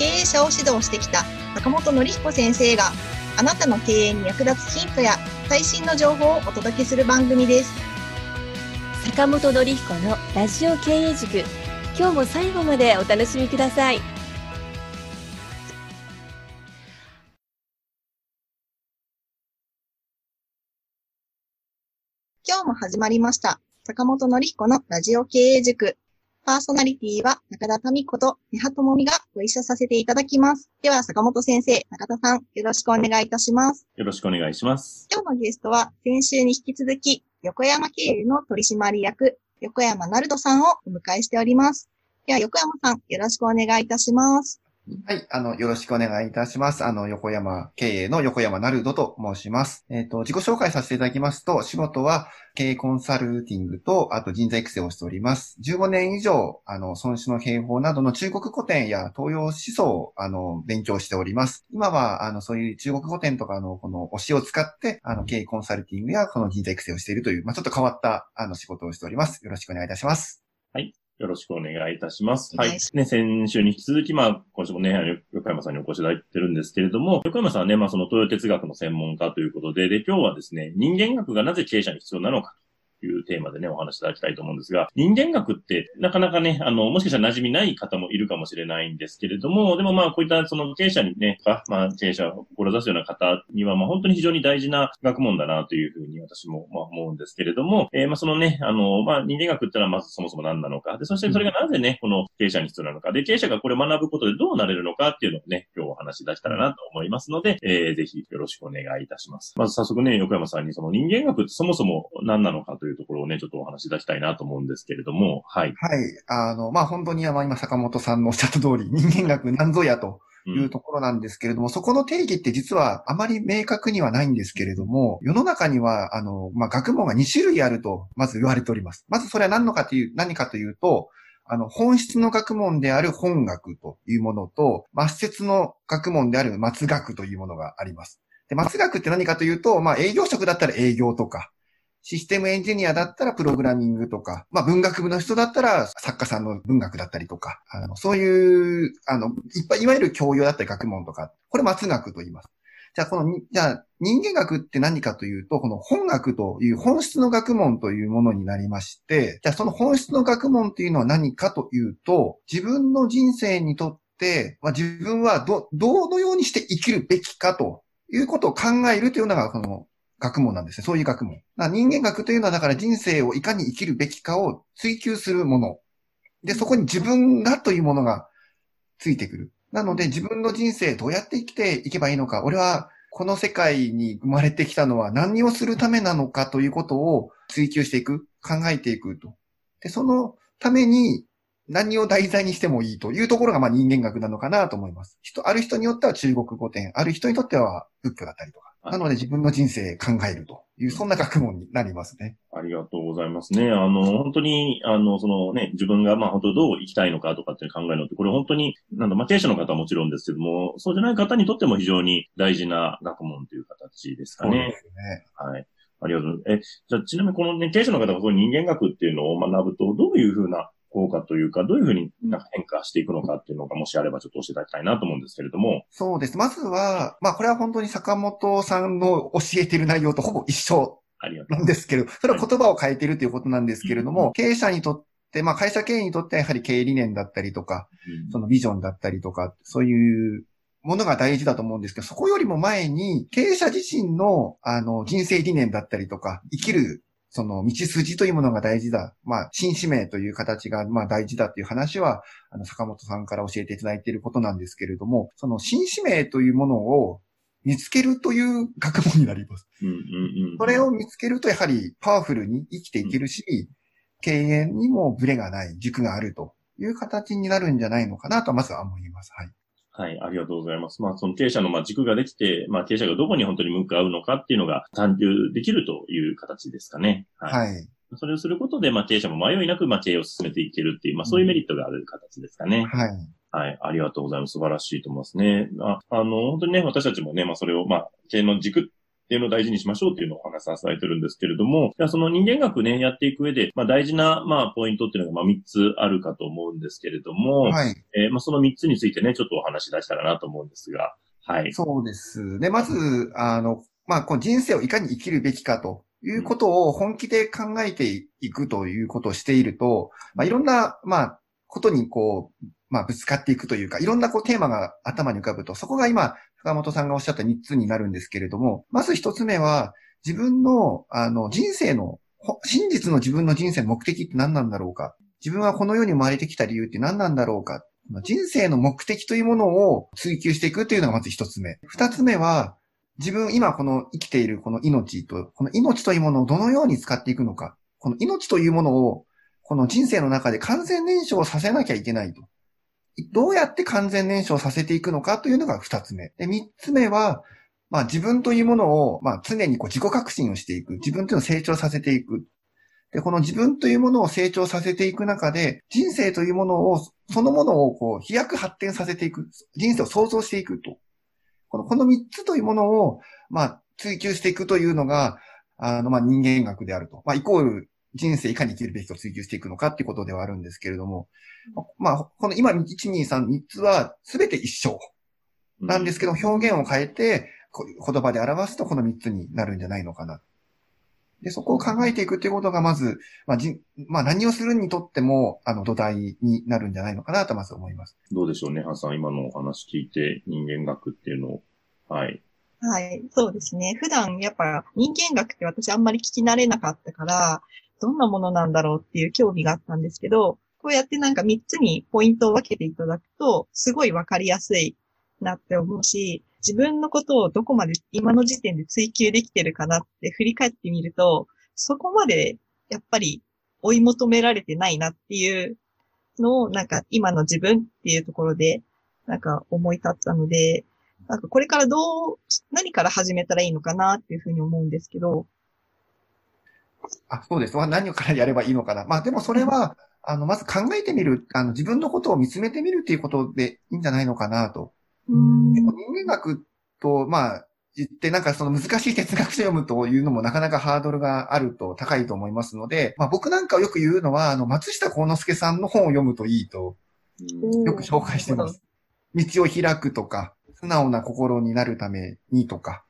経営者を指導してきた坂本典彦先生があなたの経営に役立つヒントや最新の情報をお届けする番組です。坂本典彦のラジオ経営塾今日も最後までお楽しみください今日も始まりました。坂本典彦のラジオ経営塾。パーソナリティは中田民子と根葉智美がご一緒させていただきます。では坂本先生、中田さん、よろしくお願いいたします。よろしくお願いします。今日のゲストは先週に引き続き横山経営の取締役横山なるどさんをお迎えしております。では横山さんよろしくお願いいたします。はい、あの、よろしくお願いいたします。あの、横山経営の横山なるどと申します。えっ、と、自己紹介させていただきますと、仕事は経営コンサルティングと、あと人材育成をしております。15年以上、あの、孫子の兵法などの中国古典や東洋思想を、あの、勉強しております。今は、あの、そういう中国古典とかの、この教えを使って、あの、経営コンサルティングや、この人材育成をしているという、まあ、ちょっと変わった、あの、仕事をしております。よろしくお願いいたします。はいよろしくお願いいたします。はい。ね、先週に引き続き、まあ、今週もね、横山さんにお越しいただいてるんですけれども、横山さんはね、まあ、その東洋哲学の専門家ということで、で、今日はですね、人間学がなぜ経営者に必要なのかというテーマでね、お話しいただきたいと思うんですが、人間学って、なかなかね、あの、もしかしたら馴染みない方もいるかもしれないんですけれども、でもまあ、こういったその経営者にね、かまあ、経営者を志すような方には、まあ、本当に非常に大事な学問だなというふうに私も、まあ、思うんですけれども、えーまあ、そのね、あの、まあ、人間学ってのはまずそもそも何なのか、で、そしてそれがなぜね、この経営者に必要なのか、で、経営者がこれを学ぶことでどうなれるのかっていうのをね、今日お話し出したらなと思いますので、えー、ぜひよろしくお願いいたします。まず早速ね、横山さんにその人間学ってそもそも何なのかというところをね、ちょっとお話し出したいなと思うんですけれども、はい。はい。あの、まあ、本当に、まあ、今、坂本さんの おっしゃった通り、人間学なんぞやと、ういうんところなんですけれども、そこの定義って実はあまり明確にはないんですけれども、世の中には、あの、まあ、学問が2種類あると、まず言われております。まずそれは何のかという、何かというと、あの、本質の学問である本学というものと、末節の学問である末学というものがあります。で、末学って何かというと、まあ、営業職だったら営業とか、システムエンジニアだったらプログラミングとか、まあ文学部の人だったら作家さんの文学だったりとか、あの、そういう、あの、いっぱい、いわゆる教養だったり学問とか、これ末学と言います。じゃあこの、じゃあ人間学って何かというと、この本学という本質の学問というものになりまして、じゃあその本質の学問というのは何かというと、自分の人生にとって、まあ、自分はど、どのようにして生きるべきかということを考えるというのが、この学問なんですね。そういう学問。人間学というのは、だから人生をいかに生きるべきかを追求するもの。で、そこに自分がというものがついてくる。なので、自分の人生どうやって生きていけばいいのか。俺は、この世界に生まれてきたのは何をするためなのかということを追求していく。考えていくと。で、そのために何を題材にしてもいいというところが、まあ人間学なのかなと思います。人、ある人によっては中国語典、ある人にとっては仏教だったりとか。なので自分の人生考えるという、そんな学問になりますね。ありがとうございますね。あの、本当に、あの、そのね、自分が、まあ本当どう生きたいのかとかって考えるのって、これ本当に、なんだ、まあ経営者の方はもちろんですけども、そうじゃない方にとっても非常に大事な学問という形ですかね。すね。はい。ありがとうございます。え、じゃあちなみにこのね、経営者の方がこの人間学っていうのを学ぶと、どういうふうな効果というか、どういうふうになんか変化していくのかっていうのが、もしあればちょっと教えていただきたいなと思うんですけれども。そうです。まずは、まあこれは本当に坂本さんの教えている内容とほぼ一緒。なんですけど、それは言葉を変えているということなんですけれども、経営者にとって、まあ会社経営にとってはやはり経営理念だったりとか、うんそのビジョンだったりとか、そういうものが大事だと思うんですけど、そこよりも前に、経営者自身の、あの、人生理念だったりとか、生きる、その、道筋というものが大事だ。まあ、新使命という形が、まあ、大事だっていう話は、あの、坂本さんから教えていただいていることなんですけれども、その、新使命というものを見つけるという学問になります。うんうんうん。それを見つけると、やはり、パワフルに生きていけるし、経営にもブレがない、軸があるという形になるんじゃないのかなと、まずは思います。はい。はい、ありがとうございます。まあ、その経営者のまあ軸ができて、まあ、経営者がどこに本当に向かうのかっていうのが探求できるという形ですかね。はい。はい。それをすることで、まあ、経営者も迷いなく、まあ、経営を進めていけるっていう、まあ、そういうメリットがある形ですかね。はい。はい。ありがとうございます。素晴らしいと思いますね。ああの、本当にね、私たちもね、まあ、それを、まあ、経営の軸っていうのを大事にしましょうっていうのをお話しさせてるんですけれども、その人間学ね、やっていく上で、まあ、大事な、まあ、ポイントっていうのが、まあ、3つあるかと思うんですけれども、はい。えーまあ、その3つについてね、ちょっとお話し出したらなと思うんですが、はい。そうです。で、まず、あの、まあ、こう人生をいかに生きるべきかということを本気で考えていくということをしていると、まあ、いろんな、まあ、ことにこう、まあ、ぶつかっていくというか、いろんなこうテーマが頭に浮かぶと、そこが今、深本さんがおっしゃった3つになるんですけれども、まず1つ目は、自分の、あの、人生の、真実の自分の人生の目的って何なんだろうか。自分はこの世に生まれてきた理由って何なんだろうか。人生の目的というものを追求していくというのがまず一つ目。二つ目は、自分、今この生きているこの命と、この命というものをどのように使っていくのか。この命というものを、この人生の中で完全燃焼させなきゃいけないと。どうやって完全燃焼させていくのかというのが二つ目。で、三つ目は、まあ自分というものを、まあ常にこう自己革新をしていく。自分というのを成長させていく。で、この自分というものを成長させていく中で、人生というものを、そのものをこう飛躍発展させていく。人生を創造していくと。この、この三つというものを、まあ追求していくというのが、あの、まあ人間学であると。まあイコール人生いかに生きるべきかを追求していくのかっていうことではあるんですけれども、まあ、この今、1、2、3、3つは全て一緒なんですけど、表現を変えて、こ言葉で表すとこの3つになるんじゃないのかな。で、そこを考えていくっていうことがまず、まあ、じまあ、何をするにとっても、あの、土台になるんじゃないのかなとまず思います。どうでしょうね、ハンさん。今のお話聞いて、人間学っていうのを、はい。はい、そうですね。普段やっぱ人間学って私あんまり聞き慣れなかったから、どんなものなんだろうっていう興味があったんですけど、こうやってなんか3つにポイントを分けていただくと、すごいわかりやすいなって思うし、自分のことをどこまで今の時点で追求できてるかなって振り返ってみると、そこまでやっぱり追い求められてないなっていうのをなんか今の自分っていうところでなんか思い立ったので、なんかこれからどう、何から始めたらいいのかなっていうふうに思うんですけど。あ、そうです。何からやればいいのかな。まあでもそれは、あの、まず考えてみる、あの、自分のことを見つめてみるっていうことでいいんじゃないのかなと。うん人間学と、まあ、言って、なんかその難しい哲学書を読むというのもなかなかハードルがあると高いと思いますので、まあ僕なんかをよく言うのは、あの、松下幸之助さんの本を読むといいと、よく紹介してます。道を開くとか、素直な心になるためにとか、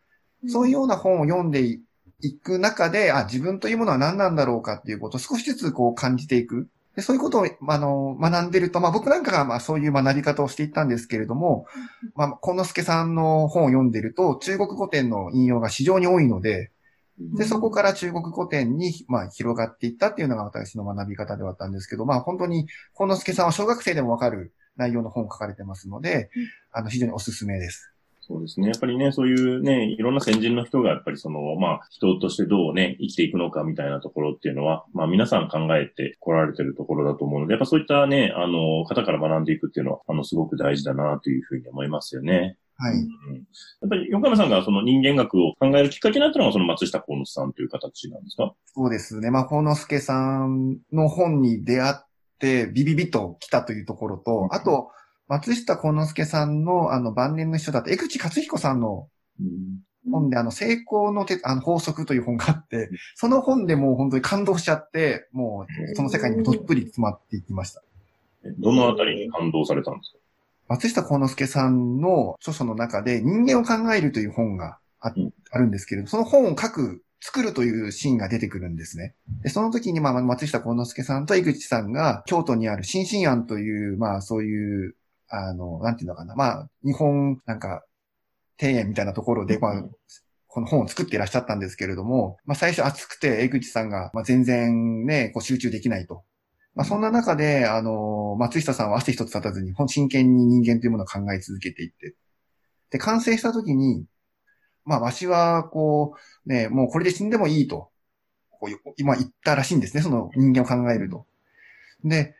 そういうような本を読んでいく中で、あ、自分というものは何なんだろうかっていうことを少しずつこう感じていく。でそういうことを、あの、学んでると、まあ僕なんかがまあそういう学び方をしていったんですけれども、まあ、幸之助さんの本を読んでると、中国古典の引用が非常に多いので、で、そこから中国古典に、まあ、広がっていったっていうのが私の学び方ではあったんですけど、まあ、本当に、幸之助さんは小学生でもわかる内容の本を書かれてますので、あの、非常におすすめです。そうですね。やっぱりね、そういうね、いろんな先人の人がやっぱりその、まあ、人としてどうね、生きていくのかみたいなところっていうのは、まあ皆さん考えて来られてるところだと思うので、やっぱそういったね、あの、方から学んでいくっていうのは、あの、すごく大事だなというふうに思いますよね。はい。うんやっぱり横山さんがその人間学を考えるきっかけになったのがその松下幸之さんという形なんですか？そうですね。まあ、幸之助さんの本に出会って、ビビビと来たというところと、あと、松下幸之助さんの、あの、晩年の人だった江口勝彦さんの本で、あの、成功のてあの法則という本があって、その本でもう本当に感動しちゃって、もう、その世界にどっぷり詰まっていきました。どのあたりに感動されたんですか？松下幸之助さんの著書の中で、人間を考えるという本があうん。あるんですけれど、その本を書く、作るというシーンが出てくるんですね。で、その時に、まあ、松下幸之助さんと井口さんが、京都にある新進庵という、まあ、そういう、あの、なんていうのかな、まあ、日本、なんか、庭園みたいなところで、まあ、この本を作っていらっしゃったんですけれども、まあ、最初暑くて、江口さんが、まあ、全然ね、こう集中できないと。まあ、そんな中で、あの、松下さんは汗一つ立たずに、ほん真剣に人間というものを考え続けていって。で、完成した時に、まあ、わしは、こう、ね、もうこれで死んでもいいと、こう今言ったらしいんですね、その人間を考えると。で、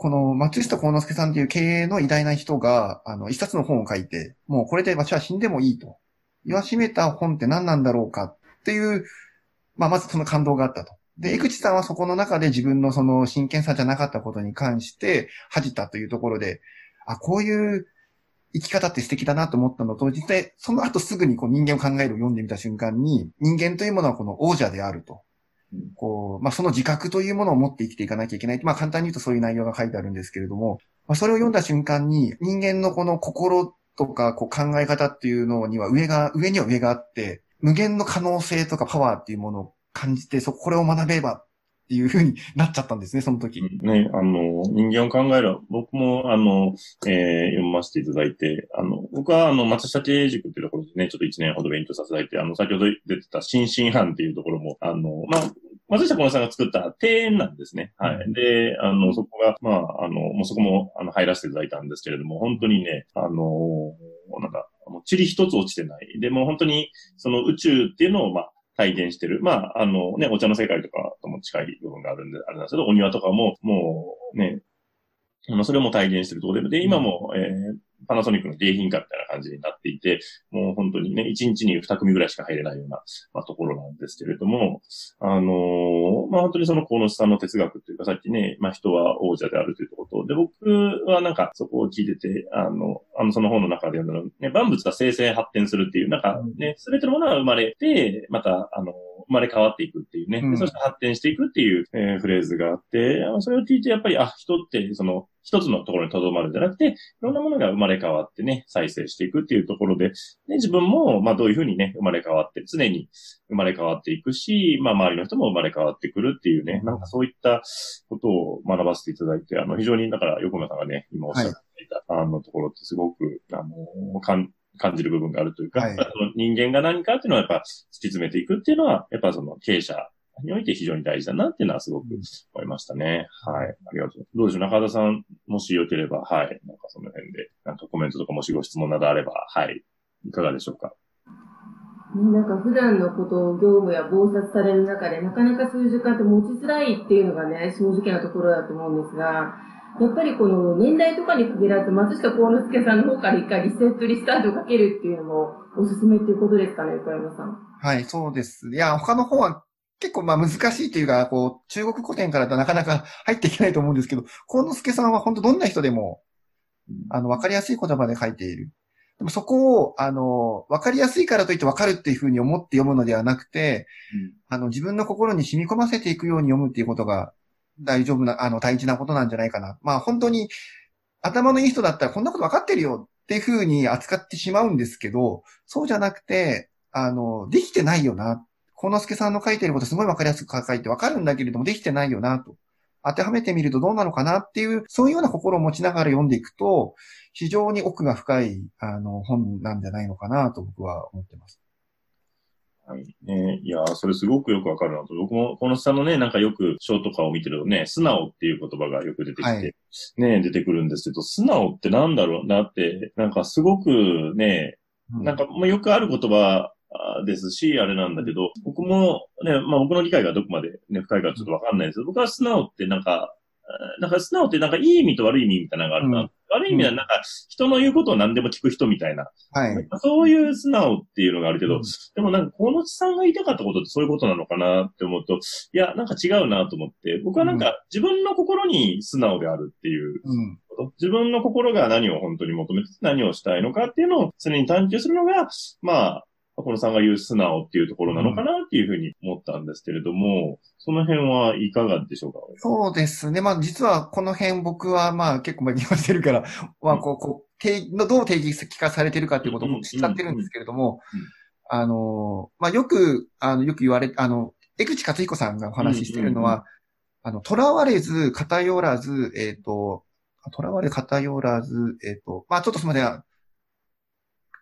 この松下幸之助さんっていう経営の偉大な人が、あの、一冊の本を書いて、もうこれで私は死んでもいいと。言わしめた本って何なんだろうかっていう、まあ、まずその感動があったと。で、江口さんはそこの中で自分のその真剣さじゃなかったことに関して恥じたというところで、あ、こういう生き方って素敵だなと思ったのと、実際その後すぐにこう人間を考えるを読んでみた瞬間に、人間というものはこの王者であると。こう、まあ、その自覚というものを持って生きていかなきゃいけない。まあ、簡単に言うとそういう内容が書いてあるんですけれども、まあ、それを読んだ瞬間に、人間のこの心とか、こう考え方っていうのには上が、上には上があって、無限の可能性とかパワーっていうものを感じて、そこ、これを学べばっていうふうになっちゃったんですね、その時。ね、あの、人間を考える、僕も、あの、えー、読ませていただいて、あの、僕は、あの、松下経営塾っていうところでね、ちょっと一年ほど勉強させていただいて、あの、先ほど出てた新進班っていうところも、あの、まあ、松下小さんが作った庭園なんですね。はい。で、あの、そこが、まあ、あの、もうそこも、あの、入らせていただいたんですけれども、本当にね、あの、なんか、もう塵一つ落ちてない。で、も本当に、その宇宙っていうのを、まあ、体現してる。まあ、あのね、お茶の世界とかとも近い部分があるんで、あれなんですけど、お庭とかも、もうね、あの、それも体現してるところで、で、今も、えー、パナソニックの迎賓館みたいな感じになっていて、もう本当にね、1日に2組ぐらいしか入れないような、まあ、ところなんですけれども、あのー、まあ、本当にその河野さんの哲学というか、さっきね、まあ、人は王者であるということ。で、僕はなんかそこを聞いてて、あの、あの、その本の中で読んだの、ね、万物が生成発展するっていう、なんかね、すべてのものが生まれて、また、あの、生まれ変わっていくっていうね、うん、そして発展していくっていう、えー、フレーズがあって、それを聞いてやっぱり、あ、人って、その、一つのところに留まるんじゃなくて、いろんなものが生まれ変わってね、再生していくっていうところで、ね、自分も、まあどういうふうにね、生まれ変わって、常に生まれ変わっていくし、まあ周りの人も生まれ変わってくるっていうね、なんかそういったことを学ばせていただいて、あの、非常に、だから、横山さんがね、今おっしゃっていた、はい、あのところってすごく、あの、かん、感じる部分があるというか、はい、その人間が何かっていうのはやっぱ突き詰めていくっていうのは、やっぱその経営者において非常に大事だなっていうのはすごく思いましたね。はい。ありがとう。どうでしょう中田さん、もしよければ、はい。なんかその辺で、なんかコメントとかもしご質問などあれば、はい。いかがでしょうか？なんか普段のことを業務や忙殺される中で、なかなかそういう時間って持ちづらいっていうのがね、正直なところだと思うんですが、やっぱりこの年代とかに限らず、松下幸之助さんの方から一回リセットリスタートをかけるっていうのもおすすめっていうことですかね、横山さん。はい、そうです。いや、他の方は結構まあ難しいというか、こう、中国古典からだとなかなか入っていけないと思うんですけど、幸之助さんは本当どんな人でも、あの、わかりやすい言葉で書いている。でもそこを、あの、わかりやすいからといってわかるっていうふうに思って読むのではなくて、うん、あの、自分の心に染み込ませていくように読むっていうことが大丈夫な、あの、大事なことなんじゃないかな。まあ本当に、頭のいい人だったらこんなことわかってるよっていうふうに扱ってしまうんですけど、そうじゃなくて、あの、できてないよな。幸之助さんの書いてることすごいわかりやすく書いてわかるんだけれども、できてないよなと。当てはめてみるとどうなのかなっていう、そういうような心を持ちながら読んでいくと、非常に奥が深い、あの、本なんじゃないのかなと僕は思ってます。はい。ね、いやそれすごくよくわかるなと。僕も、この下のね、なんかよく章とかを見てるとね、素直っていう言葉がよく出てきて、はい、ね、出てくるんですけど、素直ってなんだろうなって、なんかすごくね、なんか、まあ、よくある言葉ですし、あれなんだけど、僕もね、まあ僕の理解がどこまでね、深いかちょっとわかんないですけど、僕は素直ってなんか、なんか素直ってなんかいい意味と悪い意味みたいなのがあるな。うん、悪い意味はなんか人の言うことを何でも聞く人みたいな。はい。そういう素直っていうのがあるけど、うん、でもなんか河野さんが言いたかったことってそういうことなのかなって思うと、いや、なんか違うなと思って、僕はなんか自分の心に素直であるっていうこと、自分の心が何を本当に求めて何をしたいのかっていうのを常に探求するのが、まあ、このさんが言う素直っていうところなのかなっていうふうに思ったんですけれども、その辺はいかがでしょうか？そうですね。まあ実はこの辺僕はまあ結構まあ言わしてるから、まあこう、こう、定のどう定義化されてるかっていうことも知っちゃってるんですけれども、あの、まあよく、あの、よく言われ、あの、江口勝彦さんがお話ししてるのは、あの、囚われず、偏らず、えっ、ー、と、囚われ偏らず、えっ、ー、と、まあちょっとすみません。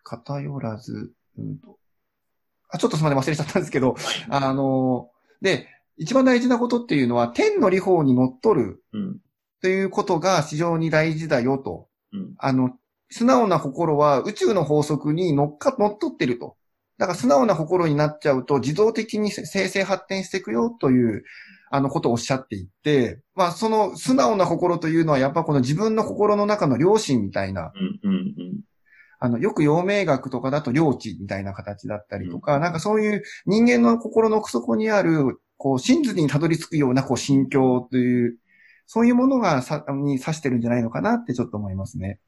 偏らず、うんと、あ、ちょっとすみません、忘れちゃったんですけど、あの、で、一番大事なことっていうのは、天の理法に乗っ取る、ということが非常に大事だよと。うん、あの、素直な心は宇宙の法則に乗っか、乗っ取ってると。だから素直な心になっちゃうと自動的に生成発展していくよという、あの、ことをおっしゃっていて、まあ、その素直な心というのは、やっぱこの自分の心の中の良心みたいな、うんうんうん。あの、よく陽明学とかだと領地みたいな形だったりとか、なんかそういう人間の心の奥底にある、こう、真実にたどり着くような、こう、心境という、そういうものがさ、に指してるんじゃないのかなってちょっと思いますね。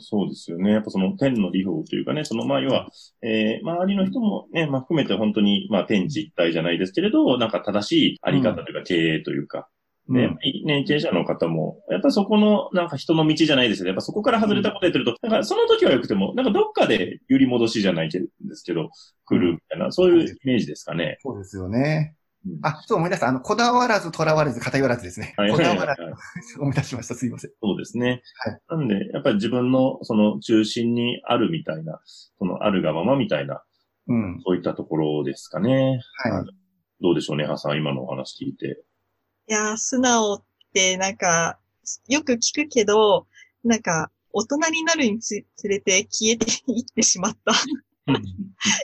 そうですよね。やっぱその天の理法というかね、そのまあ要は、えー、周りの人もね、まあ含めて本当にまあ天地一体じゃないですけれど、なんか正しいあり方というか経営というか、ね、うんね、経営者の方も、やっぱりそこの、なんか人の道じゃないですけど、やっぱそこから外れたことやってると、なんかその時は良くても、なんかどっかで揺り戻しじゃないんですけど、来るみたいな、そういうイメージですかね。そうですよねうん。あ、そう思い出した。あの、こだわらず、とらわれず、偏らずですね。はいこだわらずはいはい、思い出しました。すいません。そうですね。はいなんで、やっぱり自分のその中心にあるみたいな、そのあるがままみたいな、うん。そういったところですかね。はい。どうでしょうね、ハさん、今のお話聞いて。いやー、素直ってなんか、よく聞くけど、なんか、大人になるにつつれて消えていってしまった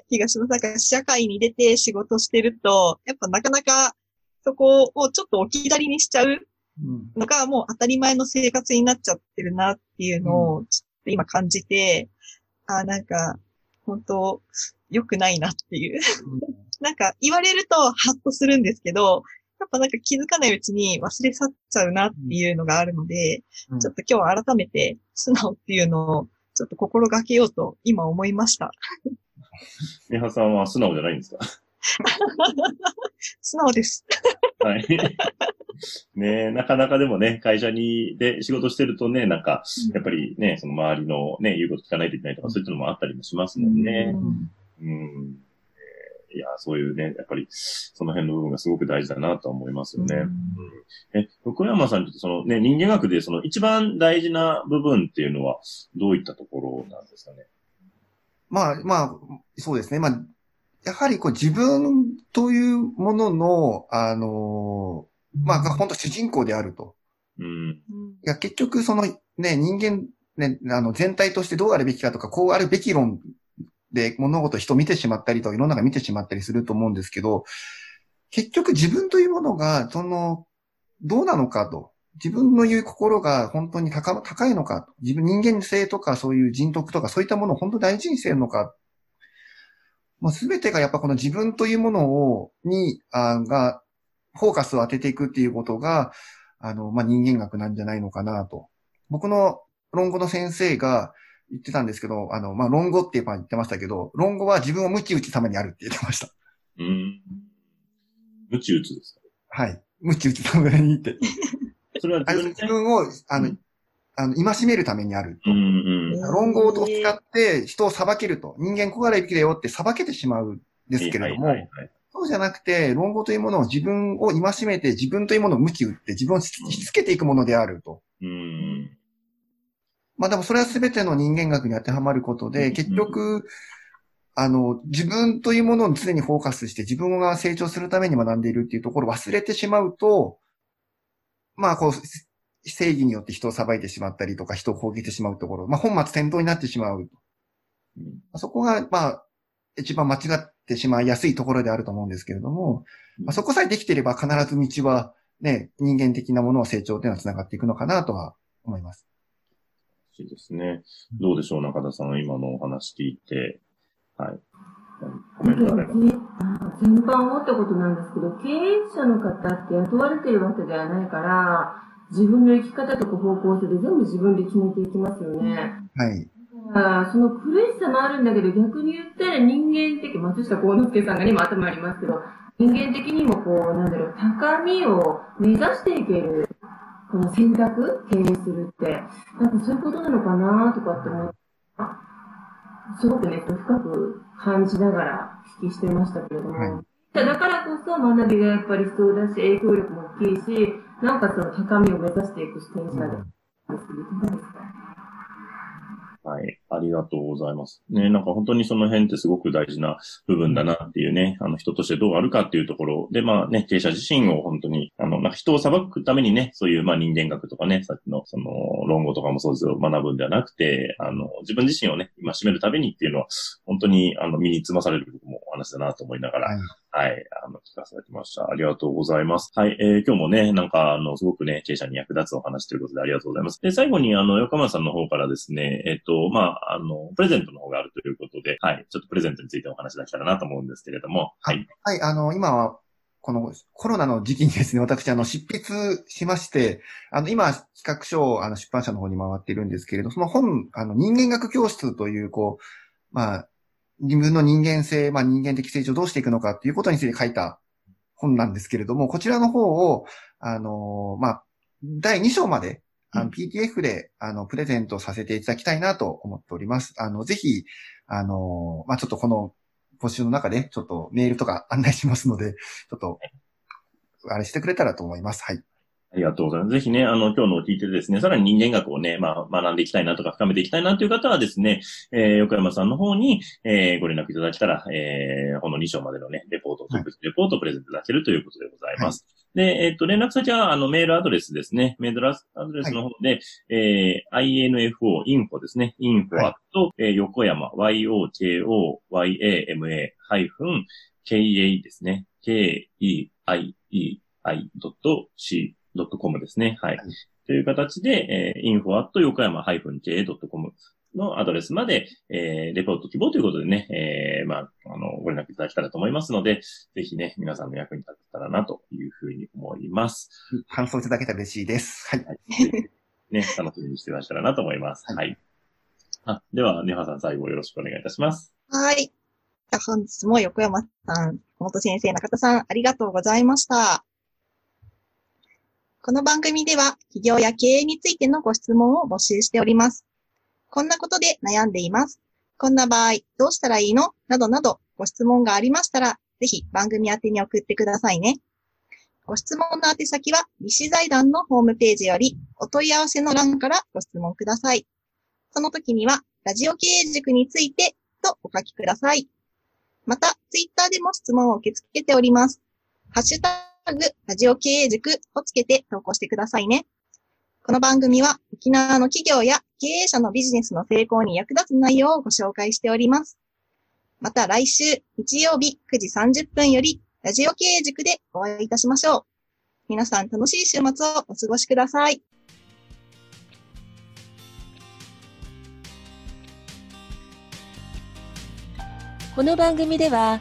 気がします。なんか、社会に出て仕事してると、やっぱなかなか、そこをちょっと置き去りにしちゃううんのがもう当たり前の生活になっちゃってるなっていうのを、ちょっと今感じて、あーなんか、本当良くないなっていう。なんか言われるとハッとするんですけど、やっぱなんか気づかないうちに忘れ去っちゃうなっていうのがあるので、うんちょっと今日は改めて素直っていうのをちょっと心がけようと今思いました。ねはさんは素直じゃないんですか？素直です。はい。ねなかなかでもね、会社に、で仕事してるとね、なんか、やっぱりね、その周りのね、言うこと聞かないといけないとか、そういったのもあったりもしますもんね。うんうん。えーいや、そういうね、やっぱり、その辺の部分がすごく大事だなと思いますよね。え、横山さんにとってそのね、人間学でその一番大事な部分っていうのは、どういったところなんですかね？まあ、まあ、そうですね。まあ、やはりこう自分というものの、あの、まあ、が本当主人公であると。うん。いや、結局そのね、人間、ね、あの、全体としてどうあるべきかとか、こうあるべき論で物事、人見てしまったりとか、世の中見てしまったりすると思うんですけど、結局自分というものが、その、どうなのかと。自分の言う心が本当に高高いのか。自分人間性とかそういう人徳とかそういったものを本当に大事にしてるのか。もうすべてがやっぱこの自分というものを、に、あが、フォーカスを当てていくっていうことが、あの、まあ、人間学なんじゃないのかなと。僕の論語の先生が言ってたんですけど、あの、まあ、論語って言ってましたけど、論語は自分を無知打つためにあるって言ってました。うん。無知打つですか？はい。無知打つためにって。それは自分で、自分を、あの、うんあの、戒めるためにあると。うんうん。論語を使って人を裁けると。人間こうあるべきだよって裁けてしまうんですけれども、はいはいはいそうじゃなくて、論語というものを自分を戒めて、自分というものを無知打って、自分をししつけていくものであると。うん。まあでもそれは全ての人間学に当てはまることで、うん結局、あの、自分というものに常にフォーカスして自分が成長するために学んでいるっていうところを忘れてしまうと、まあこう、正義によって人を裁いてしまったりとか人を攻撃してしまうところ、まあ本末転倒になってしまう。うんそこが、まあ、一番間違ってしまいやすいところであると思うんですけれども、まあ、そこさえできていれば必ず道はね、人間的なものを成長というのは繋がっていくのかなとは思います。いいですね。どうでしょう、中田さん、今のお話聞いて。はい。コメントあれば。全般思ったことなんですけど、経営者の方って雇われてるわけではないから、自分の生き方とか方向性で全部自分で決めていきますよね。はい。だからその苦しさもあるんだけど、逆に言ったら人間的、松下幸之助さんが今頭ありますけど、人間的にもこう、なんだろう、高みを目指していける、この選択、経営するって、なんかそういうことなのかなとかって思って、すごくね、深く感じながら聞きしてましたけれども、はい。だからこそ学びがやっぱり必要だし、影響力も大きいし、なおかつその高みを目指していく視点者で、ですけど、いかがですか？はい。ありがとうございます。ね、なんか本当にその辺ってすごく大事な部分だなっていうね、あの人としてどうあるかっていうところで、まあね、経営者自身を本当に、あの、なんか人を裁くためにね、そういうまあ人間学とかね、さっきのその論語とかもそうですよ、学ぶんではなくて、あの、自分自身をね、今締めるためにっていうのは、本当にあの身につまされる部分も話だなと思いながら、はいはい、あの、聞かせてました。ありがとうございます。はい、えー今日もね、なんか、あの、すごくね、経営者に役立つお話ということでありがとうございます。で、最後に、あの、横山さんの方からですね、えっ、と、まあ、あの、プレゼントの方があるということで、はい、ちょっとプレゼントについてお話できたらなと思うんですけれども、はい。はい、あの、今は、このコロナの時期にですね、私、あの、執筆しまして、あの、今、企画書を、あの、出版社の方に回っているんですけれど、その本、あの、人間学教室という、こう、まあ、自分の人間性、まあ、人間的成長をどうしていくのかっていうことについて書いた本なんですけれども、こちらの方を、あの、まあ、第2章まで、あの、うん PDF で、あの、プレゼントさせていただきたいなと思っております。あの、ぜひ、あの、まあ、ちょっとこの募集の中で、ちょっとメールとか案内しますので、ちょっと、あれしてくれたらと思います。はい。ありがとうございます。ぜひね、あの、今日のを聞いてですね、さらに人間学をね、まあ、学んでいきたいなとか、深めていきたいなという方はですね、えー、横山さんの方に、えー、ご連絡いただけたら、えー、この2章までのね、レポート、はい特別レポートをプレゼントいただけるということでございます。で、えっと、連絡先は、あの、メールアドレスですね。メールアドレスの方で、えー、info、info ですね。info はいアット、えー横山、yokoyama、ハイフン、ka ですね。k-e-i-e-i.c.com ですね。はい。はいという形で、えー、info 横山 -ka.com のアドレスまで、えー、レポート希望ということでね、えー、まあ、あの、ご連絡いただけたらと思いますので、ぜひね、皆さんの役に立てたらなというふうに思います。感想いただけたら嬉しいです。はい。はい。ね、楽しみにしていただけたらなと思います。は。はいいあ、では、ネハさん最後よろしくお願いいたします。はい。じゃあ本日も横山さん、本先生、中田さん、ありがとうございました。この番組では、企業や経営についてのご質問を募集しております。こんなことで悩んでいます。こんな場合、どうしたらいいの？などなど、ご質問がありましたら、ぜひ番組宛に送ってくださいね。ご質問の宛先は、立志財団のホームページより、お問い合わせの欄からご質問ください。その時には、ラジオ経営塾についてとお書きください。また、ツイッターでも質問を受け付けております。ハッシュタグ、ラジオ経営塾をつけて投稿してくださいね。この番組は沖縄の企業や経営者のビジネスの成功に役立つ内容をご紹介しております。また来週日曜日9時30分よりラジオ経営塾でお会いいたしましょう。皆さん楽しい週末をお過ごしください。この番組では